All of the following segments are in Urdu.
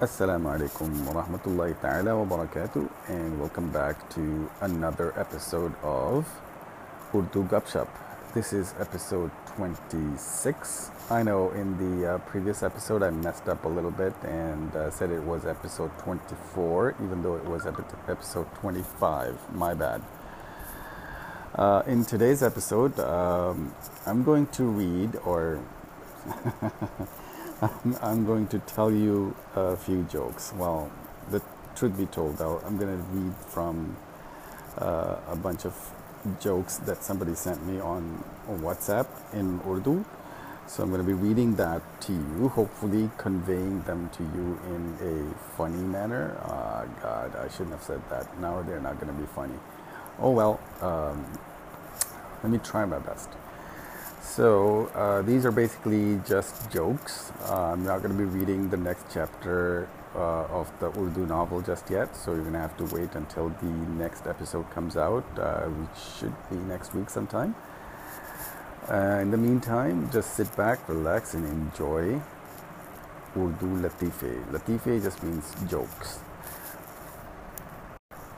Assalamu alaikum wa rahmatullahi ta'ala wa barakatuh and welcome back to another episode of Urdu Gupshup. This is episode 26. I know in the uh, previous episode I messed up a little bit and uh, said it was episode 24 even though it was episode 25. My bad. Uh, in today's episode, um, I'm going to read or I'm going to tell you a few jokes. Well, the truth be told, I'm going to read from uh, a bunch of jokes that somebody sent me on, on WhatsApp in Urdu. So I'm going to be reading that to you, hopefully conveying them to you in a funny manner. Uh, God, I shouldn't have said that. Now they're not going to be funny. Oh well, um, let me try my best. So uh, these are basically just jokes. Uh, I'm not going to be reading the next chapter uh, of the Urdu novel just yet, so you're going to have to wait until the next episode comes out, uh, which should be next week sometime. Uh, in the meantime, just sit back, relax, and enjoy Urdu Latife. Latife just means jokes.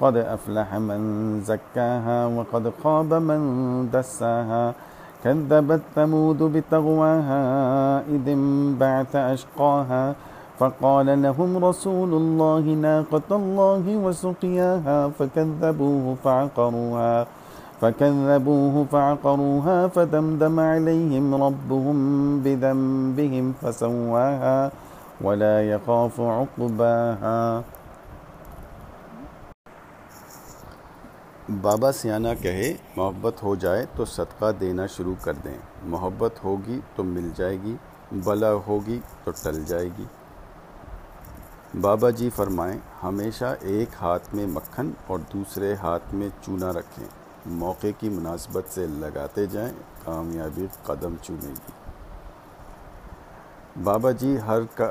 قد أفلح من زكاها وقد خاب من دساها. كذبت ثمود بتغواها إذ انبعث أشقاها. فقال لهم رسول الله ناقة الله وسقياها فكذبوه فعقروها. فكذبوه فعقروها فدمدم عليهم ربهم بذنبهم فسواها ولا يخاف عقباها. بابا سیانہ کہے، محبت ہو جائے تو صدقہ دینا شروع کر دیں۔ محبت ہوگی تو مل جائے گی، بلا ہوگی تو ٹل جائے گی۔ بابا جی فرمائیں، ہمیشہ ایک ہاتھ میں مکھن اور دوسرے ہاتھ میں چونا رکھیں۔ موقع کی مناسبت سے لگاتے جائیں، کامیابی قدم چونے گی۔ بابا جی ہر کا،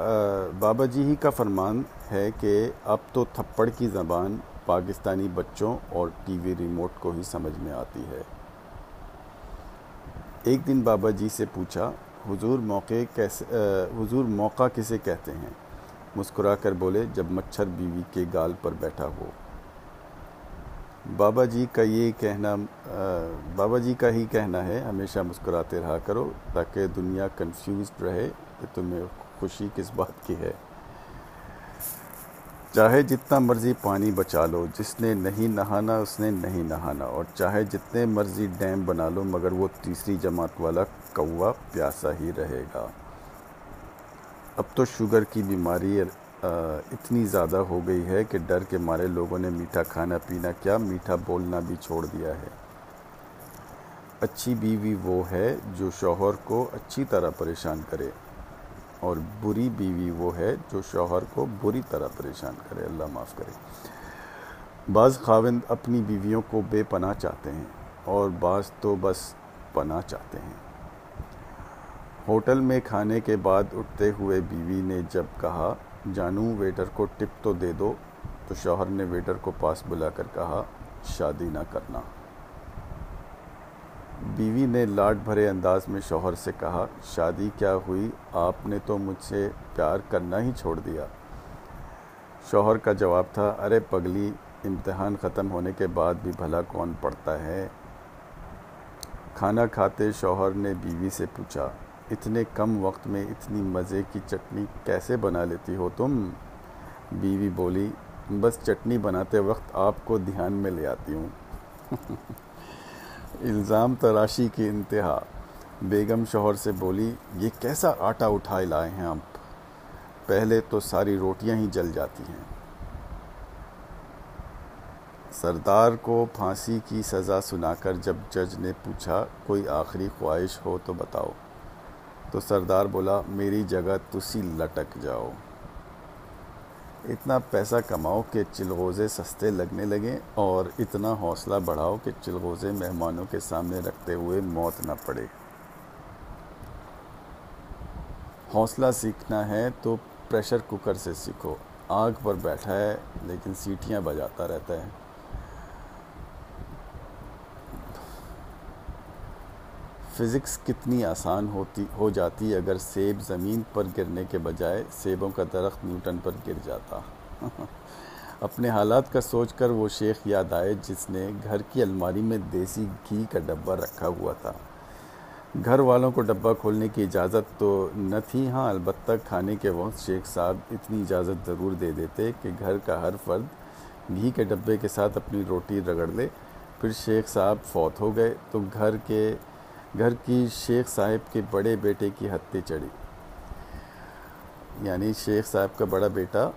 بابا جی ہی کا فرمان ہے کہ اب تو تھپڑ کی زبان پاکستانی بچوں اور ٹی وی ریموٹ کو ہی سمجھ میں آتی ہے۔ ایک دن بابا جی سے پوچھا، حضور موقع کیسے حضور موقع کسے کہتے ہیں؟ مسکرا کر بولے، جب مچھر بیوی کے گال پر بیٹھا ہو۔ بابا جی کا یہ کہنا بابا جی کا ہی کہنا ہے، ہمیشہ مسکراتے رہا کرو، تاکہ دنیا کنفیوزڈ رہے، کہ تمہیں خوشی کس بات کی ہے؟ چاہے جتنا مرضی پانی بچا لو، جس نے نہیں نہانا اس نے نہیں نہانا، اور چاہے جتنے مرضی ڈیم بنا لو، مگر وہ تیسری جماعت والا کوا پیاسا ہی رہے گا۔ اب تو شوگر کی بیماری اتنی زیادہ ہو گئی ہے کہ ڈر کے مارے لوگوں نے میٹھا کھانا پینا کیا، میٹھا بولنا بھی چھوڑ دیا ہے۔ اچھی بیوی وہ ہے جو شوہر کو اچھی طرح پریشان کرے۔ اور بری بیوی وہ ہے جو شوہر کو بری طرح پریشان کرے، اللہ معاف کرے۔ بعض خاوند اپنی بیویوں کو بے پناہ چاہتے ہیں اور بعض تو بس پناہ چاہتے ہیں۔ ہوٹل میں کھانے کے بعد اٹھتے ہوئے بیوی نے جب کہا، جانو، ویٹر کو ٹپ تو دے دو، تو شوہر نے ویٹر کو پاس بلا کر کہا، شادی نہ کرنا۔ بیوی نے لاڈ بھرے انداز میں شوہر سے کہا، شادی کیا ہوئی؟ آپ نے تو مجھ سے پیار کرنا ہی چھوڑ دیا۔ شوہر کا جواب تھا، ارے پگلی، امتحان ختم ہونے کے بعد بھی بھلا کون پڑھتا ہے؟ کھانا کھاتے شوہر نے بیوی سے پوچھا، اتنے کم وقت میں اتنی مزے کی چٹنی کیسے بنا لیتی ہو تم؟ بیوی بولی، بس چٹنی بناتے وقت آپ کو دھیان میں لے آتی ہوں۔ الزام تراشی کی انتہا۔ بیگم شوہر سے بولی، یہ کیسا آٹا اٹھائے لائے ہیں آپ پہلے تو ساری روٹیاں ہی جل جاتی ہیں۔ سردار کو پھانسی کی سزا سنا کر جب جج نے پوچھا، کوئی آخری خواہش ہو تو بتاؤ تو سردار بولا، میری جگہ تسی لٹک جاؤ اتنا پیسہ کماؤ کہ چلغوزے سستے لگنے لگیں اور اتنا حوصلہ بڑھاؤ کہ چلغوزے مہمانوں کے سامنے رکھتے ہوئے موت نہ پڑے۔ حوصلہ سیکھنا ہے تو پریشر کوکر سے سیکھو۔ آگ پر بیٹھا ہے لیکن سیٹیاں بجاتا رہتا ہے۔ فزکس کتنی آسان ہوتی، ہو جاتی اگر سیب زمین پر گرنے کے بجائے سیبوں کا درخت نیوٹن پر گر جاتا۔ اپنے حالات کا سوچ کر وہ شیخ یاد آئے جس نے گھر کی الماری میں دیسی گھی کا ڈبہ رکھا ہوا تھا۔ گھر والوں کو ڈبہ کھولنے کی اجازت تو نہ تھی ہاں البتہ کھانے کے وقت شیخ صاحب اتنی اجازت ضرور دے دیتے کہ گھر کا ہر فرد گھی کے ڈبے کے ساتھ اپنی روٹی رگڑ لے۔ پھر شیخ صاحب فوت ہو گئے تو گھر کے گھر کی شیخ صاحب کے بڑے بیٹے کی ہتھی چڑھی۔ یعنی شیخ صاحب کا بڑا بیٹا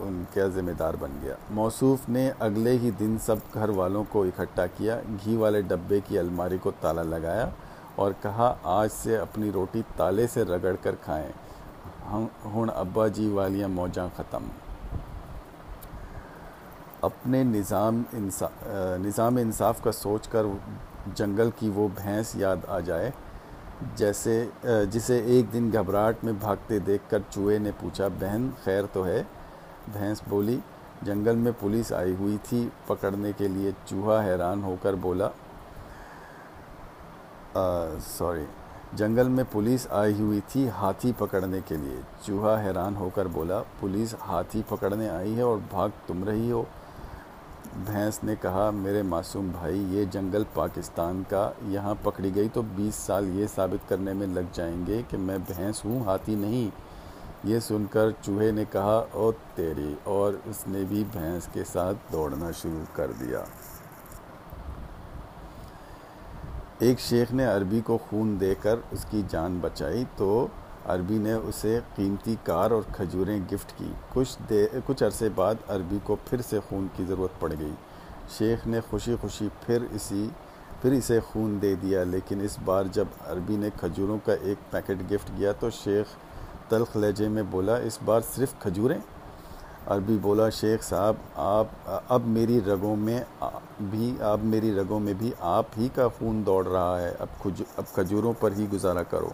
ان کا ذمہ دار بن گیا۔ موصوف نے اگلے ہی دن سب گھر والوں کو اکٹھا کیا، گھی والے ڈبے کی الماری کو تالا لگایا اور کہا، آج سے اپنی روٹی تالے سے رگڑ کر کھائیں۔ ہن ابا جی والیاں موجاں ختم۔ اپنے نظام انصاف نظام انصاف کا سوچ کر جنگل کی وہ بھینس یاد آ جائے، جیسے جسے ایک دن گھبراہٹ میں بھاگتے دیکھ کر چوہے نے پوچھا، بہن، خیر تو ہے؟ بھینس بولی، جنگل میں پولیس آئی ہوئی تھی، پکڑنے کے لیے چوہا حیران ہو کر بولا سوری، جنگل میں پولیس آئی ہوئی تھی، ہاتھی پکڑنے کے لیے۔ چوہا حیران ہو کر بولا، پولیس ہاتھی پکڑنے آئی ہے اور بھاگ تم رہی ہو؟ بھینس نے کہا، میرے معصوم بھائی، یہ جنگل پاکستان کا یہاں پکڑی گئی تو بیس سال یہ ثابت کرنے میں لگ جائیں گے کہ میں بھینس ہوں، ہاتھی نہیں۔ یہ سن کر چوہے نے کہا، او تیری اور اس نے بھی بھینس کے ساتھ دوڑنا شروع کر دیا۔ ایک شیخ نے عربی کو خون دے کر اس کی جان بچائی تو عربی نے اسے قیمتی کار اور کھجوریں گفٹ کی۔ کچھ دے، کچھ عرصے بعد عربی کو پھر سے خون کی ضرورت پڑ گئی۔ شیخ نے خوشی خوشی پھر اسی، پھر اسے خون دے دیا، لیکن اس بار جب عربی نے کھجوروں کا ایک پیکٹ گفٹ کیا تو شیخ تلخ لہجے میں بولا، اس بار صرف کھجوریں؟ عربی بولا، شیخ صاحب، آپ، اب میری رگوں میں بھی، اب میری رگوں میں بھی آپ ہی کا خون دوڑ رہا ہے۔ اب اب کھجوروں پر ہی گزارا کرو۔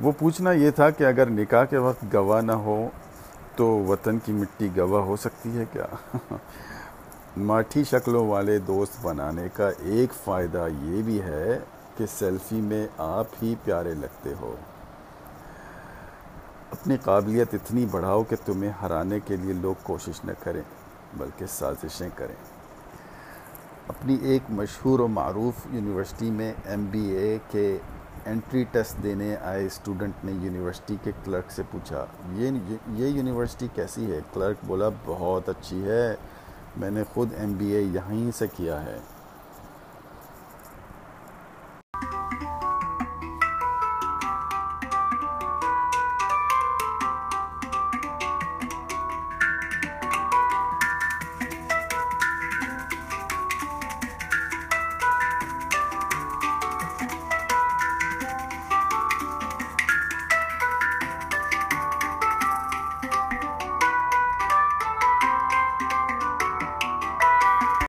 وہ پوچھنا یہ تھا کہ اگر نکاح کے وقت گواہ نہ ہو تو وطن کی مٹی گواہ ہو سکتی ہے کیا؟ ماٹھی شکلوں والے دوست بنانے کا ایک فائدہ یہ بھی ہے کہ سیلفی میں آپ ہی پیارے لگتے ہو۔ اپنی قابلیت اتنی بڑھاؤ کہ تمہیں ہرانے کے لیے لوگ کوشش نہ کریں، بلکہ سازشیں کریں۔ اپنی ایک مشہور و معروف یونیورسٹی میں ایم بی اے کے انٹری ٹیسٹ دینے آئے اسٹوڈنٹ نے یونیورسٹی کے کلرک سے پوچھا، یہ یہ یونیورسٹی کیسی ہے؟ کلرک بولا، بہت اچھی ہے، میں نے خود ایم بی اے یہیں سے کیا ہے۔